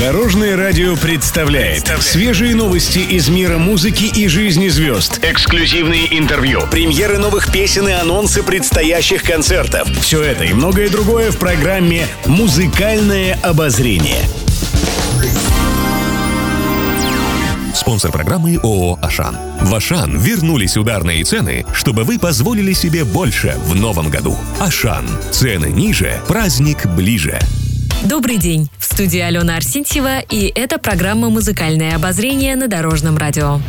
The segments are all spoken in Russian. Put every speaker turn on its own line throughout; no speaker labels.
Дорожное радио представляет свежие новости из мира музыки и жизни звезд. Эксклюзивные интервью, премьеры новых песен и анонсы предстоящих концертов. Все это и многое другое в программе «Музыкальное обозрение».
Спонсор программы ООО «Ашан». В «Ашан» вернулись ударные цены, чтобы вы позволили себе больше в новом году. «Ашан». Цены ниже, праздник ближе.
Добрый день! В студии Алена Арсентьева, и это программа «Музыкальное обозрение» на Дорожном радио.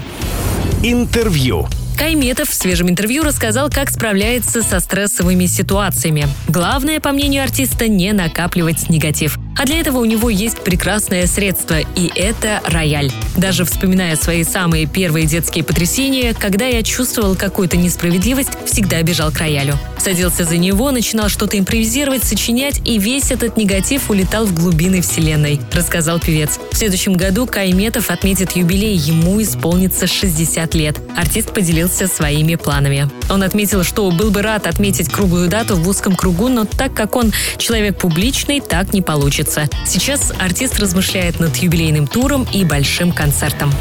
Интервью.
Кайметов в свежем интервью рассказал, как справляется со стрессовыми ситуациями. Главное, по мнению артиста, не накапливать негатив. А для этого у него есть прекрасное средство, и это рояль. Даже вспоминая свои самые первые детские потрясения, когда я чувствовал какую-то несправедливость, всегда бежал к роялю. Садился за него, начинал что-то импровизировать, сочинять, и весь этот негатив улетал в глубины вселенной, рассказал певец. В следующем году Кайметов отметит юбилей, ему исполнится 60 лет. Артист поделился своими планами. Он отметил, что был бы рад отметить круглую дату в узком кругу, но так как он человек публичный, так не получится получится. Сейчас артист размышляет над юбилейным туром и большим концертом.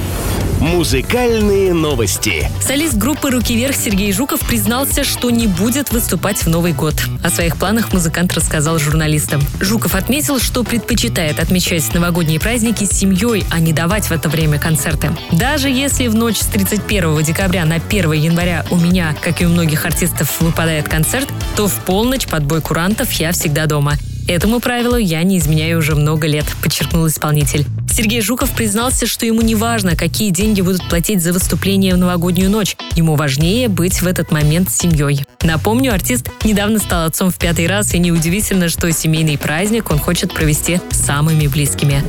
Музыкальные новости.
Солист группы «Руки вверх» Сергей Жуков признался, что не будет выступать в Новый год. О своих планах музыкант рассказал журналистам. Жуков отметил, что предпочитает отмечать новогодние праздники с семьей, а не давать в это время концерты. Даже если в ночь с 31 декабря на 1 января у меня, как и у многих артистов, выпадает концерт, то в полночь под бой курантов я всегда дома. Этому правилу я не изменяю уже много лет, подчеркнул исполнитель. Сергей Жуков признался, что ему не важно, какие деньги будут платить за выступление в новогоднюю ночь. Ему важнее быть в этот момент с семьей. Напомню, артист недавно стал отцом в пятый раз, и неудивительно, что семейный праздник он хочет провести с самыми близкими.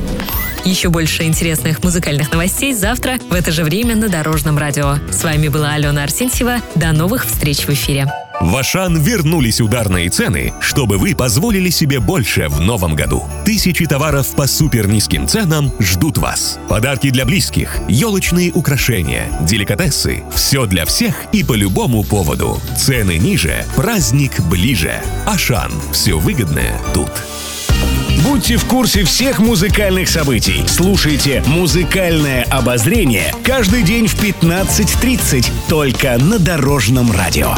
Еще больше интересных музыкальных новостей завтра в это же время на Дорожном радио. С вами была Алена Арсентьева. До новых встреч в эфире.
В Ашан вернулись ударные цены, чтобы вы позволили себе больше в новом году. Тысячи товаров по супер низким ценам ждут вас. Подарки для близких, елочные украшения, деликатесы. Все для всех и по любому поводу. Цены ниже, праздник ближе. Ашан. Все выгодное тут.
Будьте в курсе всех музыкальных событий. Слушайте «Музыкальное обозрение» каждый день в 15.30 только на Дорожном радио.